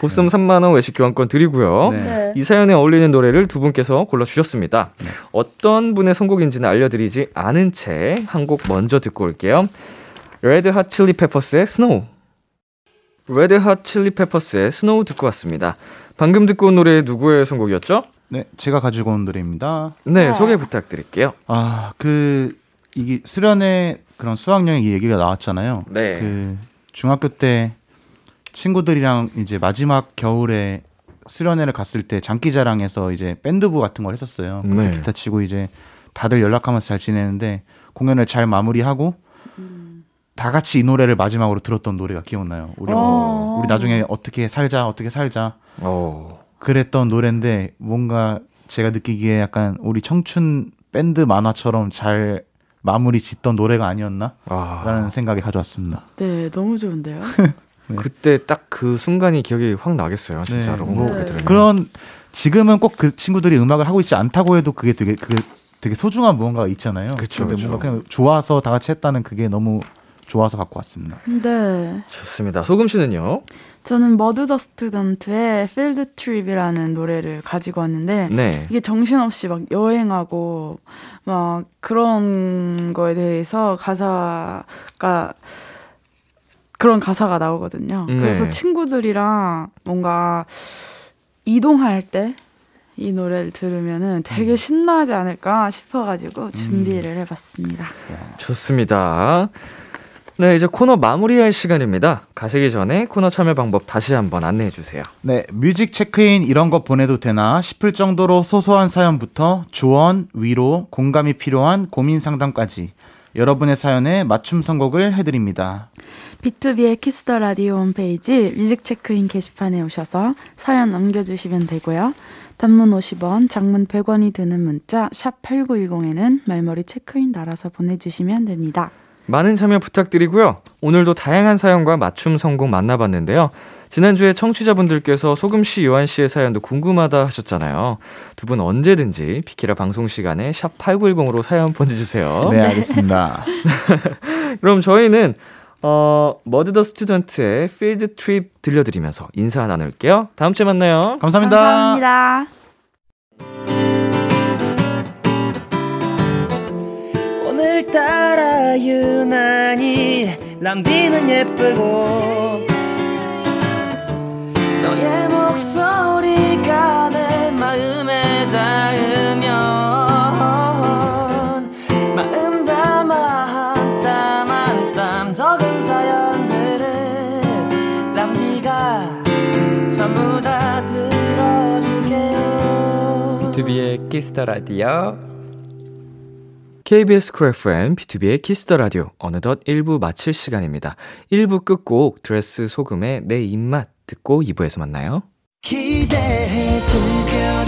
보쌈 3만 원 외식 교환권 드리고요. 네. 네. 이 사연에 어울리는 노래를 두 분께서 골라 주셨습니다. 어떤 분의 선곡인지는 알려드리지 않은 채 한 곡 먼저 듣고 올게요. Red Hot Chili Peppers의 Snow. Red Hot Chili Peppers의 Snow 듣고 왔습니다. 방금 듣고 온 노래 누구의 선곡이었죠? 네, 제가 가지고 온 노래입니다. 네, 네. 소개 부탁드릴게요. 아, 그 이게 수련회 그런 수학여행 얘기가 나왔잖아요. 네. 그 중학교 때 친구들이랑 이제 마지막 겨울에 수련회를 갔을 때 장기자랑에서 이제 밴드부 같은 걸 했었어요. 그때 네. 기타 치고 이제 다들 연락하면서 잘 지내는데 공연을 잘 마무리하고 다 같이 이 노래를 마지막으로 들었던 노래가 기억나요. 우리 어. 우리 나중에 어떻게 살자, 어떻게 살자. 오. 그랬던 노래인데 뭔가 제가 느끼기에 약간 우리 청춘 밴드 만화처럼 잘 마무리 짓던 노래가 아니었나라는 아, 생각이 가져왔습니다. 네, 너무 좋은데요. 그때 딱 그 순간이 기억이 확 나겠어요, 진짜로. 네, 뭐 그렇게 들으면. 그런 지금은 꼭 그 친구들이 음악을 하고 있지 않다고 해도 그게 되게 그게 되게 소중한 무언가가 있잖아요. 그쵸, 근데 그쵸. 뭔가 그냥 좋아서 다 같이 했다는 그게 너무 좋아서 갖고 왔습니다. 네. 좋습니다. 소금 씨는요? 저는 Mudd the student의 Field Trip이라는 노래를 가지고 왔는데 네. 이게 정신없이 막 여행하고 막 그런 거에 대해서 가사가 그런 가사가 나오거든요. 네. 그래서 친구들이랑 뭔가 이동할 때 이 노래를 들으면은 되게 신나지 않을까 싶어가지고 준비를 해봤습니다. 좋습니다. 네, 이제 코너 마무리할 시간입니다. 가시기 전에 코너 참여 방법 다시 한번 안내해 주세요. 네, 뮤직 체크인 이런 거 보내도 되나 싶을 정도로 소소한 사연부터 조언, 위로, 공감이 필요한 고민 상담까지 여러분의 사연에 맞춤 선곡을 해드립니다. BTOB의 Kiss the 라디오 홈페이지 뮤직 체크인 게시판에 오셔서 사연 남겨주시면 되고요. 단문 50원, 장문 100원이 드는 문자 샵 8910에는 말머리 체크인 달아서 보내주시면 됩니다. 많은 참여 부탁드리고요. 오늘도 다양한 사연과 맞춤 선곡 만나봤는데요. 지난주에 청취자분들께서 소금씨 요한씨의 사연도 궁금하다 하셨잖아요. 두 분 언제든지 비키라 방송 시간에 샵 8910으로 사연 보내주세요. 네, 알겠습니다. 그럼 저희는 어, Mudd the student의 Field Trip 들려드리면서 인사 나눌게요. 다음 주에 만나요. 감사합니다. 감사합니다. 오늘따라 유난히 람디는 예쁘고 너의 목소리가 내 마음에 닿으면 마음 담아 한땀 한땀 적은 사연들을 람디가 전부 다 들어줄게요. BTOB의 Kiss the 라디오 KBS 쿨 FM, B2B의 키스터 라디오, 어느덧 1부 마칠 시간입니다. 1부 끝곡 드레스 소금의 내 입맛 듣고 2부에서 만나요. 기대해 즐겨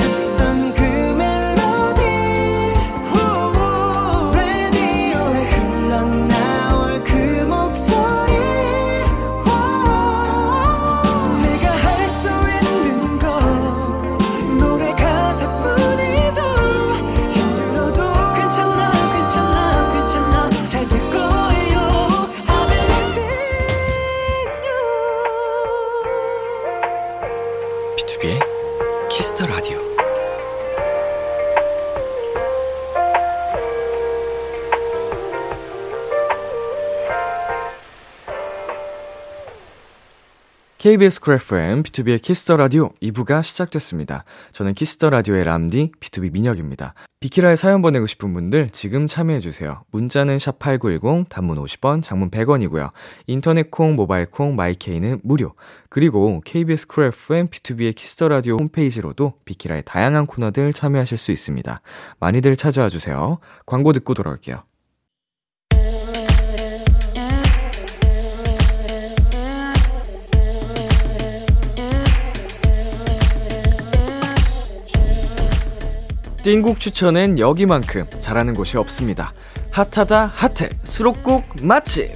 KBS 쿨 FM, B2B의 키스터 라디오 2부가 시작됐습니다. 저는 키스터 라디오의 람디, B2B 민혁입니다. 비키라에 사연 보내고 싶은 분들 지금 참여해 주세요. 문자는 샵 8910, 단문 50원, 장문 100원이고요. 인터넷 콩, 모바일 콩, My K는 무료. 그리고 KBS 쿨 FM, B2B의 키스터 라디오 홈페이지로도 비키라의 다양한 코너들 참여하실 수 있습니다. 많이들 찾아와 주세요. 광고 듣고 돌아올게요. 띵곡 추천엔 여기만큼 잘하는 곳이 없습니다. 핫하다 핫해 수록곡 맛집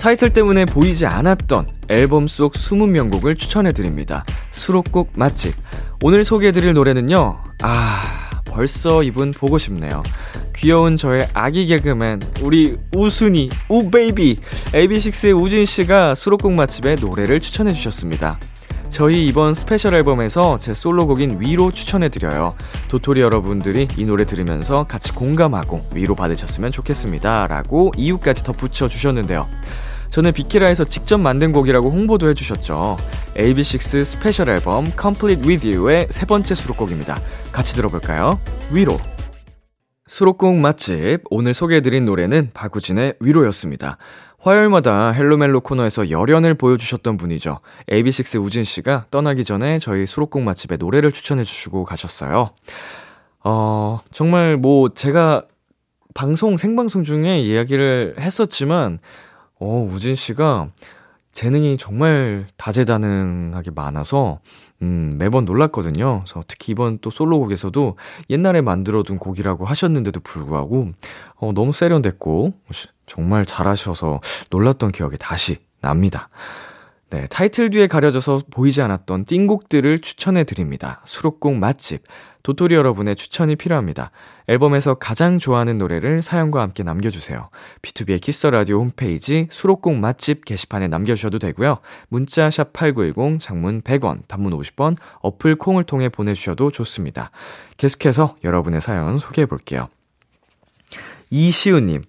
타이틀 때문에 보이지 않았던 앨범 속 숨은 명곡을 추천해드립니다. 수록곡 맛집 오늘 소개해드릴 노래는요. 아 벌써 이분 보고 싶네요. 귀여운 저의 아기 개그맨 우리 우순이 우베이비 AB6IX의 우진 씨가 수록곡 맛집에 노래를 추천해 주셨습니다. 저희 이번 스페셜 앨범에서 제 솔로곡인 위로 추천해드려요. 도토리 여러분들이 이 노래 들으면서 같이 공감하고 위로 받으셨으면 좋겠습니다. 라고 이유까지 덧붙여 주셨는데요. 저는 비키라에서 직접 만든 곡이라고 홍보도 해주셨죠. AB6IX 스페셜 앨범 Complete With You의 세 번째 수록곡입니다. 같이 들어볼까요? 위로. 수록곡 맛집, 오늘 소개해드린 노래는 박우진의 위로였습니다. 화요일마다 헬로멜로 코너에서 열연을 보여주셨던 분이죠. AB6 우진 씨가 떠나기 전에 저희 수록곡 맛집에 노래를 추천해 주시고 가셨어요. 어, 정말 뭐 제가 방송, 생방송 중에 이야기를 했었지만, 어, 우진 씨가 재능이 정말 다재다능하게 많아서, 음, 매번 놀랐거든요. 그래서 특히 이번 또 솔로곡에서도 옛날에 만들어둔 곡이라고 하셨는데도 불구하고, 어, 너무 세련됐고, 정말 잘하셔서 놀랐던 기억이 다시 납니다. 네, 타이틀 뒤에 가려져서 보이지 않았던 띵곡들을 추천해 드립니다. 수록곡 맛집. 도토리 여러분의 추천이 필요합니다. 앨범에서 가장 좋아하는 노래를 사연과 함께 남겨주세요. B2B의 키스 라디오 홈페이지 수록곡 맛집 게시판에 남겨주셔도 되고요. 문자 샵 #8910 장문 100원, 단문 50원, 어플 콩을 통해 보내주셔도 좋습니다. 계속해서 여러분의 사연 소개해 볼게요. 이시우님,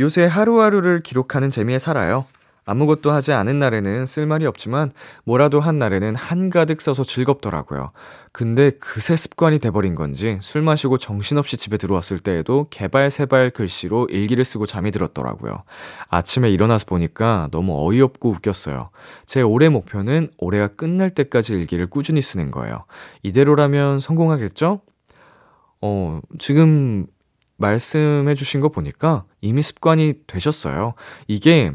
요새 하루하루를 기록하는 재미에 살아요. 아무것도 하지 않은 날에는 쓸 말이 없지만 뭐라도 한 날에는 한가득 써서 즐겁더라고요. 근데 그새 습관이 돼버린 건지 술 마시고 정신없이 집에 들어왔을 때에도 개발세발 글씨로 일기를 쓰고 잠이 들었더라고요. 아침에 일어나서 보니까 너무 어이없고 웃겼어요. 제 올해 목표는 올해가 끝날 때까지 일기를 꾸준히 쓰는 거예요. 이대로라면 성공하겠죠? 어, 지금 말씀해 주신 거 보니까 이미 습관이 되셨어요. 이게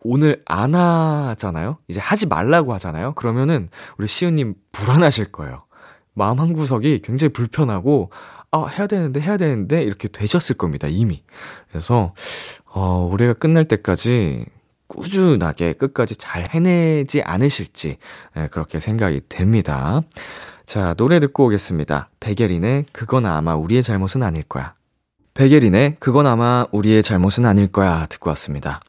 오늘 안 하잖아요? 이제 하지 말라고 하잖아요? 그러면은 우리 시은님 불안하실 거예요. 마음 한 구석이 굉장히 불편하고, 아, 해야 되는데, 해야 되는데, 이렇게 되셨을 겁니다, 이미. 그래서, 어, 올해가 끝날 때까지 꾸준하게 끝까지 잘 해내지 않으실지, 네, 그렇게 생각이 됩니다. 자, 노래 듣고 오겠습니다. 백예린의 그건 아마 우리의 잘못은 아닐 거야. 백예린의 그건 아마 우리의 잘못은 아닐 거야 듣고 왔습니다.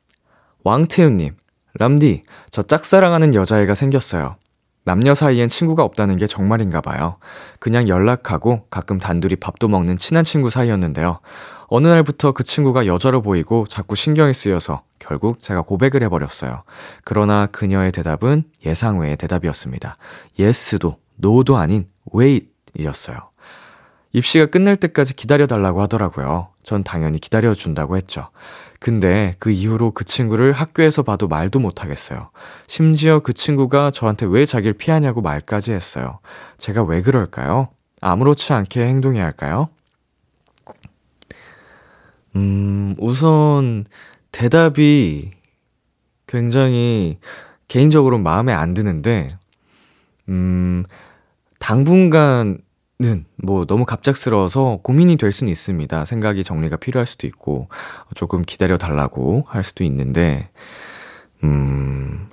왕태윤님, 람디, 저 짝사랑하는 여자애가 생겼어요. 남녀 사이엔 친구가 없다는 게 정말인가 봐요. 그냥 연락하고 가끔 단둘이 밥도 먹는 친한 친구 사이였는데요. 어느 날부터 그 친구가 여자로 보이고 자꾸 신경이 쓰여서 결국 제가 고백을 해버렸어요. 그러나 그녀의 대답은 예상 외의 대답이었습니다. 예스도 노도 아닌 wait 이었어요. 입시가 끝날 때까지 기다려달라고 하더라고요. 전 당연히 기다려준다고 했죠. 근데 그 이후로 그 친구를 학교에서 봐도 말도 못하겠어요. 심지어 그 친구가 저한테 왜 자기를 피하냐고 말까지 했어요. 제가 왜 그럴까요? 아무렇지 않게 행동해야 할까요? 음, 우선 대답이 굉장히 개인적으로 마음에 안 드는데, 음, 당분간 는뭐 너무 갑작스러워서 고민이 될 수는 있습니다. 생각이 정리가 필요할 수도 있고 조금 기다려 달라고 할 수도 있는데 음.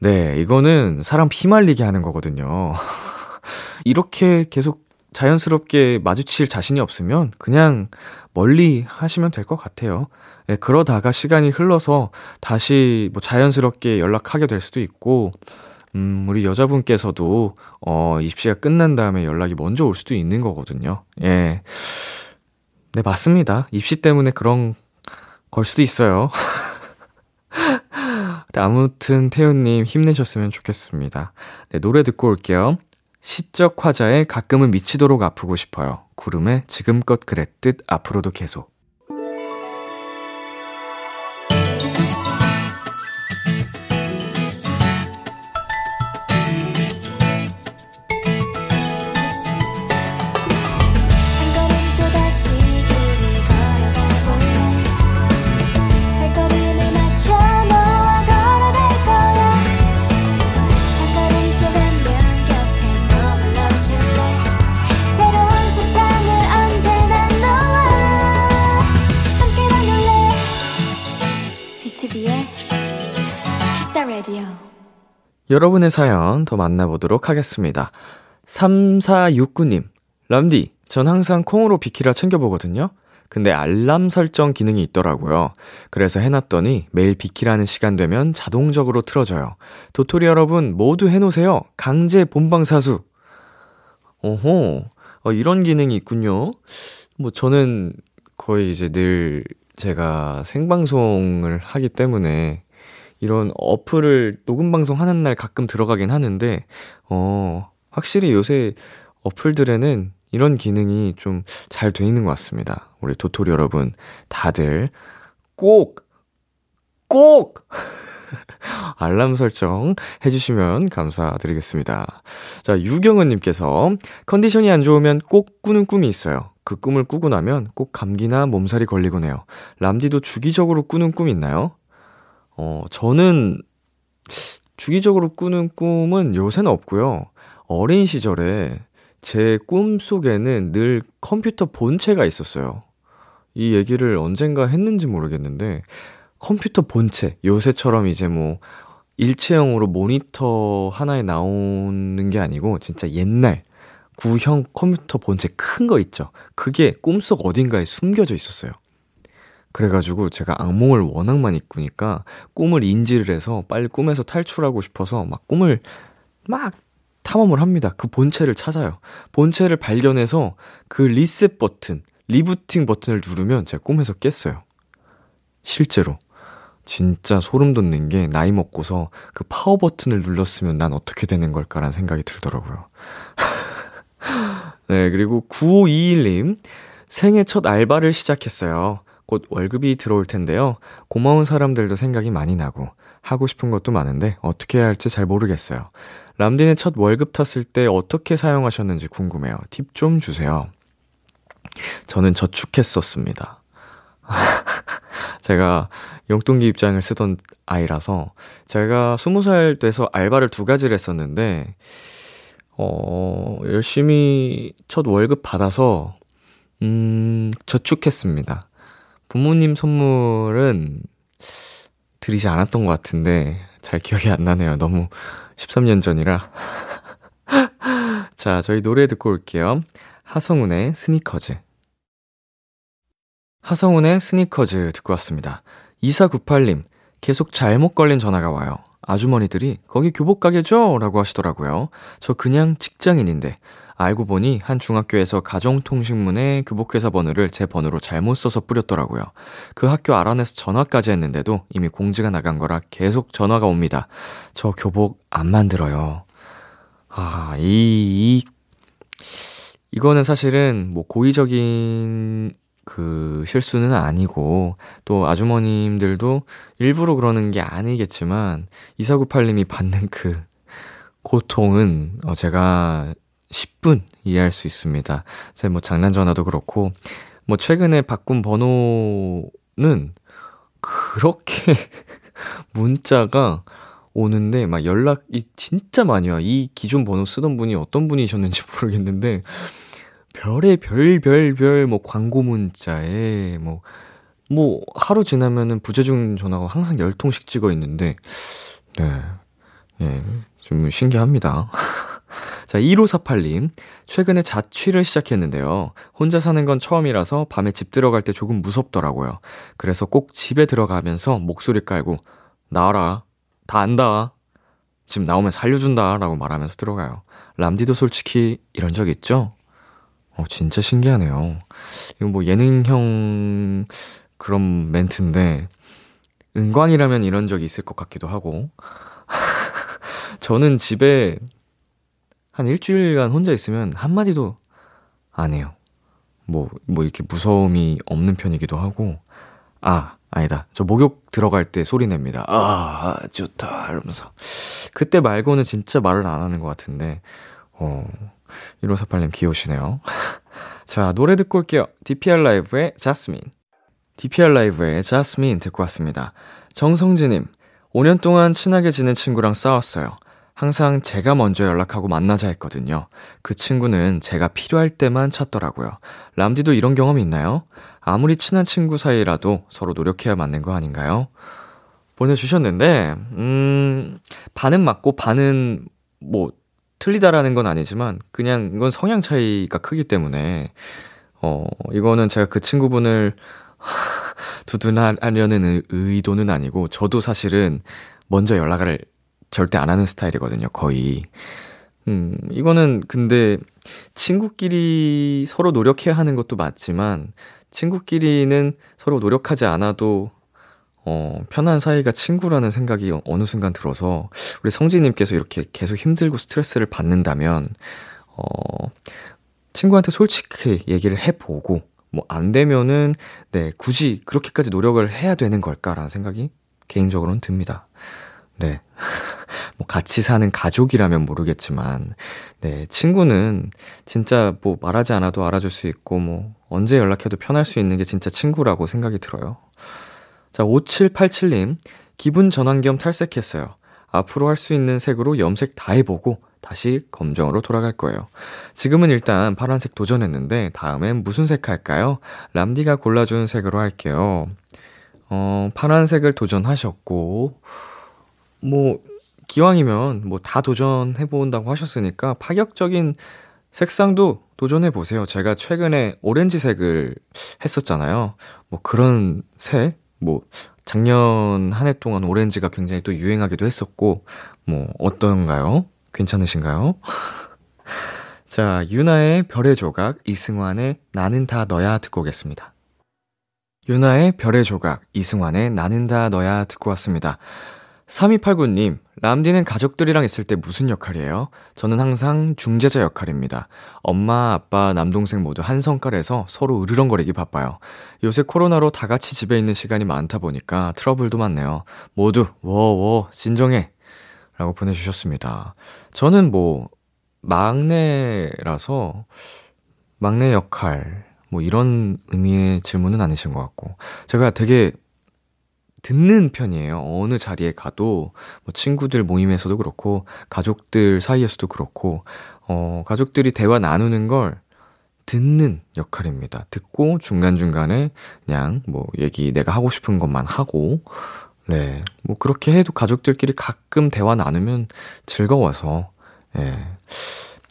네, 이거는 사람 피말리게 하는 거거든요. 이렇게 계속 자연스럽게 마주칠 자신이 없으면 그냥 멀리 하시면 될 것 같아요. 네, 그러다가 시간이 흘러서 다시 뭐 자연스럽게 연락하게 될 수도 있고, 음, 우리 여자분께서도, 어, 입시가 끝난 다음에 연락이 먼저 올 수도 있는 거거든요. 예. 네, 맞습니다. 입시 때문에 그런 걸 수도 있어요. 네, 아무튼 태훈님 힘내셨으면 좋겠습니다. 네, 노래 듣고 올게요. 시적 화자에 가끔은 미치도록 아프고 싶어요. 구름에 지금껏 그랬듯 앞으로도 계속. 여러분의 사연 더 만나보도록 하겠습니다. 3469님, 람디, 전 항상 콩으로 비키라 챙겨보거든요? 근데 알람 설정 기능이 있더라고요. 그래서 해놨더니 매일 비키라는 시간 되면 자동적으로 틀어져요. 도토리 여러분 모두 해놓으세요. 강제 본방사수. 오호, 어, 이런 기능이 있군요. 뭐 저는 거의 이제 늘 제가 생방송을 하기 때문에 이런 어플을 녹음 방송 하는 날 가끔 들어가긴 하는데, 어, 확실히 요새 어플들에는 이런 기능이 좀 잘 돼 있는 것 같습니다. 우리 도토리 여러분, 다들 꼭, 꼭! 알람 설정 해주시면 감사드리겠습니다. 자, 유경은님께서 컨디션이 안 좋으면 꼭 꾸는 꿈이 있어요. 그 꿈을 꾸고 나면 꼭 감기나 몸살이 걸리곤 해요. 람디도 주기적으로 꾸는 꿈 있나요? 어, 저는 주기적으로 꾸는 꿈은 요새는 없고요. 어린 시절에 제 꿈 속에는 늘 컴퓨터 본체가 있었어요. 이 얘기를 언젠가 했는지 모르겠는데, 컴퓨터 본체, 요새처럼 이제 뭐, 일체형으로 모니터 하나에 나오는 게 아니고, 진짜 옛날, 구형 컴퓨터 본체 큰 거 있죠. 그게 꿈속 어딘가에 숨겨져 있었어요. 그래가지고 제가 악몽을 워낙 많이 꾸니까 꿈을 인지를 해서 빨리 꿈에서 탈출하고 싶어서 막 꿈을 막 탐험을 합니다. 그 본체를 찾아요. 본체를 발견해서 그 리셋 버튼, 리부팅 버튼을 누르면 제가 꿈에서 깼어요. 실제로. 진짜 소름 돋는 게 나이 먹고서 그 파워 버튼을 눌렀으면 난 어떻게 되는 걸까라는 생각이 들더라고요. 네, 그리고 9521님. 생애 첫 알바를 시작했어요. 곧 월급이 들어올 텐데요. 고마운 사람들도 생각이 많이 나고, 하고 싶은 것도 많은데, 어떻게 해야 할지 잘 모르겠어요. 람디는 첫 월급 탔을 때 어떻게 사용하셨는지 궁금해요. 팁 좀 주세요. 저는 저축했었습니다. 제가 용돈기 입장을 쓰던 아이라서 제가 스무 살 돼서 알바를 두 가지를 했었는데 어, 열심히 첫 월급 받아서 음, 저축했습니다. 부모님 선물은 드리지 않았던 것 같은데 잘 기억이 안 나네요. 너무 13년 전이라. 자, 저희 노래 듣고 올게요. 하성운의 스니커즈. 하성운의 스니커즈 듣고 왔습니다. 2498님, 계속 잘못 걸린 전화가 와요. 아주머니들이 거기 교복 가게죠? 라고 하시더라고요. 저 그냥 직장인인데 알고 보니 한 중학교에서 가정통신문에 교복회사 번호를 제 번호로 잘못 써서 뿌렸더라고요. 그 학교 알아내서 전화까지 했는데도 이미 공지가 나간 거라 계속 전화가 옵니다. 저 교복 안 만들어요. 아, 이, 이, 이거는 사실은 뭐 고의적인 그 실수는 아니고 또 아주머님들도 일부러 그러는 게 아니겠지만 2498님이 받는 그 고통은 어 제가 10분 이해할 수 있습니다. 제가 뭐 장난 전화도 그렇고 뭐 최근에 바꾼 번호는 그렇게 문자가 오는데 막 연락이 진짜 많이 와. 이 기존 번호 쓰던 분이 어떤 분이셨는지 모르겠는데 별의 별, 별, 별, 뭐, 광고 문자에, 뭐, 뭐, 하루 지나면은 부재중 전화가 항상 열 통씩 찍어 있는데, 네. 예, 좀 신기합니다. 자, 1548님. 최근에 자취를 시작했는데요. 혼자 사는 건 처음이라서 밤에 집 들어갈 때 조금 무섭더라고요. 그래서 꼭 집에 들어가면서 목소리 깔고, 나와라. 다 안다. 집 나오면 살려준다. 라고 말하면서 들어가요. 람디도 솔직히 이런 적 있죠? 어, 진짜 신기하네요. 이거 뭐 예능형 그런 멘트인데, 은광이라면 이런 적이 있을 것 같기도 하고. 저는 집에 한 일주일간 혼자 있으면 한마디도 안 해요. 뭐, 뭐 이렇게 무서움이 없는 편이기도 하고, 아, 아니다. 저 목욕 들어갈 때 소리 냅니다. 아, 좋다. 이러면서. 그때 말고는 진짜 말을 안 하는 것 같은데, 어, 1548님 귀여우시네요. 자, 노래 듣고 올게요. DPR 라이브의 자스민. DPR 라이브의 자스민 듣고 왔습니다. 정성진님, 5년 동안 친하게 지낸 친구랑 싸웠어요. 항상 제가 먼저 연락하고 만나자 했거든요. 그 친구는 제가 필요할 때만 찾더라고요. 람디도 이런 경험 있나요? 아무리 친한 친구 사이라도 서로 노력해야 맞는 거 아닌가요? 보내주셨는데, 음, 반은 맞고 반은 뭐, 틀리다라는 건 아니지만, 그냥 이건 성향 차이가 크기 때문에, 어, 이거는 제가 그 친구분을 두둔하려는 의도는 아니고, 저도 사실은 먼저 연락을 절대 안 하는 스타일이거든요, 거의. 음, 이거는 근데 친구끼리 서로 노력해야 하는 것도 맞지만, 친구끼리는 서로 노력하지 않아도, 어, 편한 사이가 친구라는 생각이 어느 순간 들어서, 우리 성지님께서 이렇게 계속 힘들고 스트레스를 받는다면, 어, 친구한테 솔직히 얘기를 해보고, 뭐, 안 되면은, 네, 굳이 그렇게까지 노력을 해야 되는 걸까라는 생각이 개인적으로는 듭니다. 네. 뭐 같이 사는 가족이라면 모르겠지만, 네, 친구는 진짜 뭐 말하지 않아도 알아줄 수 있고, 뭐 언제 연락해도 편할 수 있는 게 진짜 친구라고 생각이 들어요. 자, 5787님, 기분 전환 겸 탈색했어요. 앞으로 할 수 있는 색으로 염색 다 해보고 다시 검정으로 돌아갈 거예요. 지금은 일단 파란색 도전했는데 다음엔 무슨 색 할까요? 람디가 골라준 색으로 할게요. 어, 파란색을 도전하셨고, 뭐, 기왕이면 뭐 다 도전해 본다고 하셨으니까 파격적인 색상도 도전해 보세요. 제가 최근에 오렌지색을 했었잖아요. 뭐 그런 색, 뭐, 작년 한 해 동안 오렌지가 굉장히 또 유행하기도 했었고, 뭐, 어떤가요? 괜찮으신가요? 자, 유나의 별의 조각, 이승환의 나는 다 너야 듣고 오겠습니다. 유나의 별의 조각, 이승환의 나는 다 너야 듣고 왔습니다. 3289님, 람디는 가족들이랑 있을 때 무슨 역할이에요? 저는 항상 중재자 역할입니다. 엄마, 아빠, 남동생 모두 한 성깔에서 서로 으르렁거리기 바빠요. 요새 코로나로 다 같이 집에 있는 시간이 많다 보니까 트러블도 많네요. 모두, 워워, 진정해. 라고 보내주셨습니다. 저는 뭐, 막내라서, 막내 역할, 뭐 이런 의미의 질문은 아니신 것 같고. 제가 되게 듣는 편이에요. 어느 자리에 가도 뭐 친구들 모임에서도 그렇고 가족들 사이에서도 그렇고 어 가족들이 대화 나누는 걸 듣는 역할입니다. 듣고 중간중간에 그냥 뭐 얘기 내가 하고 싶은 것만 하고 네. 뭐 그렇게 해도 가족들끼리 가끔 대화 나누면 즐거워서 예.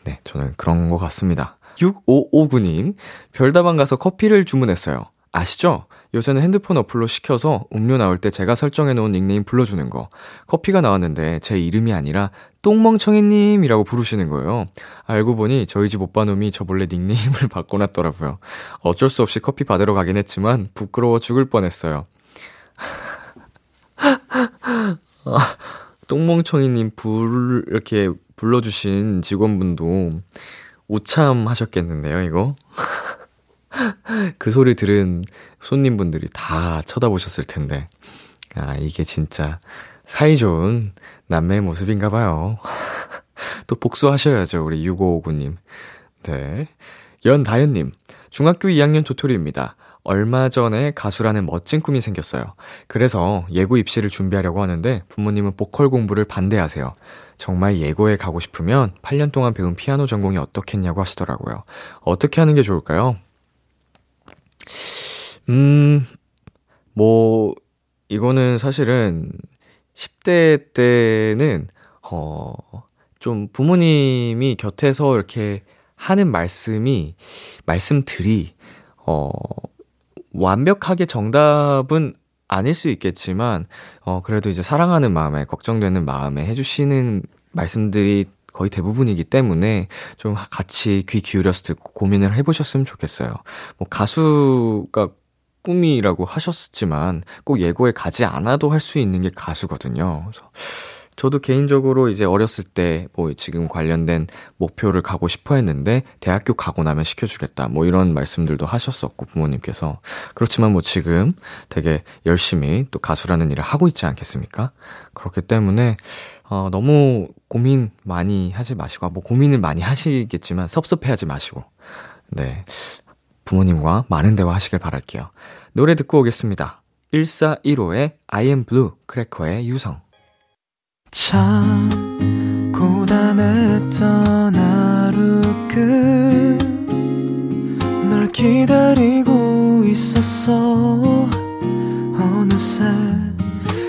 네, 저는 그런 것 같습니다. 6559님, 별다방 가서 커피를 주문했어요. 아시죠? 요새는 핸드폰 어플로 시켜서 음료 나올 때 제가 설정해 놓은 닉네임 불러주는 거. 커피가 나왔는데 제 이름이 아니라 똥멍청이님이라고 부르시는 거예요. 알고 보니 저희 집 오빠놈이 저 몰래 닉네임을 바꿔놨더라고요. 어쩔 수 없이 커피 받으러 가긴 했지만 부끄러워 죽을 뻔했어요. 아, 똥멍청이님 불, 이렇게 불러주신 직원분도 우참 하셨겠는데요, 이거? 그 소리 들은 손님분들이 다 쳐다보셨을 텐데. 아, 이게 진짜 사이좋은 남매의 모습인가 봐요. 또 복수하셔야죠, 우리 6559님. 네. 연다현님, 중학교 2학년 도토리입니다. 얼마 전에 가수라는 멋진 꿈이 생겼어요. 그래서 예고 입시를 준비하려고 하는데 부모님은 보컬 공부를 반대하세요. 정말 예고에 가고 싶으면 8년 동안 배운 피아노 전공이 어떻겠냐고 하시더라고요. 어떻게 하는 게 좋을까요? 음, 뭐, 이거는 사실은 10대 때는, 어, 좀 부모님이 곁에서 이렇게 하는 말씀이, 말씀들이, 어, 완벽하게 정답은 아닐 수 있겠지만, 어, 그래도 이제 사랑하는 마음에, 걱정되는 마음에 해주시는 말씀들이 거의 대부분이기 때문에 좀 같이 귀 기울여서 듣고 고민을 해보셨으면 좋겠어요. 뭐 가수가 꿈이라고 하셨지만 꼭 예고에 가지 않아도 할 수 있는 게 가수거든요. 그래서 저도 개인적으로 이제 어렸을 때 뭐 지금 관련된 목표를 가고 싶어 했는데 대학교 가고 나면 시켜주겠다 뭐 이런 말씀들도 하셨었고 부모님께서 그렇지만 뭐 지금 되게 열심히 또 가수라는 일을 하고 있지 않겠습니까? 그렇기 때문에 어, 너무 고민 많이 하지 마시고, 뭐 고민을 많이 하시겠지만 섭섭해하지 마시고, 네. 부모님과 많은 대화 하시길 바랄게요. 노래 듣고 오겠습니다. 1415의 I am blue, 크래커의 유성. 참 고단했던 하루 끝널 기다리고 있었어 어느새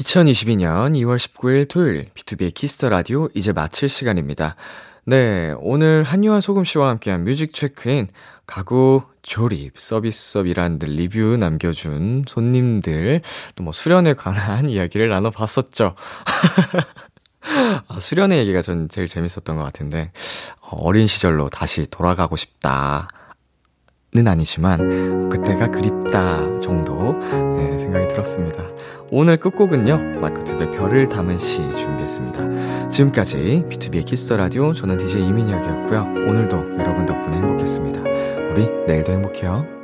2022년 2월 19일 토요일 B2B의 키스터 라디오 이제 마칠 시간입니다. 네, 오늘 한요한 소금 씨와 함께한 뮤직 체크인 가구 조립 서비스업이라는 리뷰 남겨준 손님들 또 뭐 수련에 관한 이야기를 나눠봤었죠. 아, 수련의 얘기가 전 제일 재밌었던 것 같은데 어, 어린 시절로 다시 돌아가고 싶다. 는 아니지만 그때가 그립다 정도 네, 생각이 들었습니다. 오늘 끝곡은요 마크툽의 별을 담은 시 준비했습니다. 지금까지 BTOB의 키스 더 라디오 저는 DJ 이민혁이었고요. 오늘도 여러분 덕분에 행복했습니다. 우리 내일도 행복해요.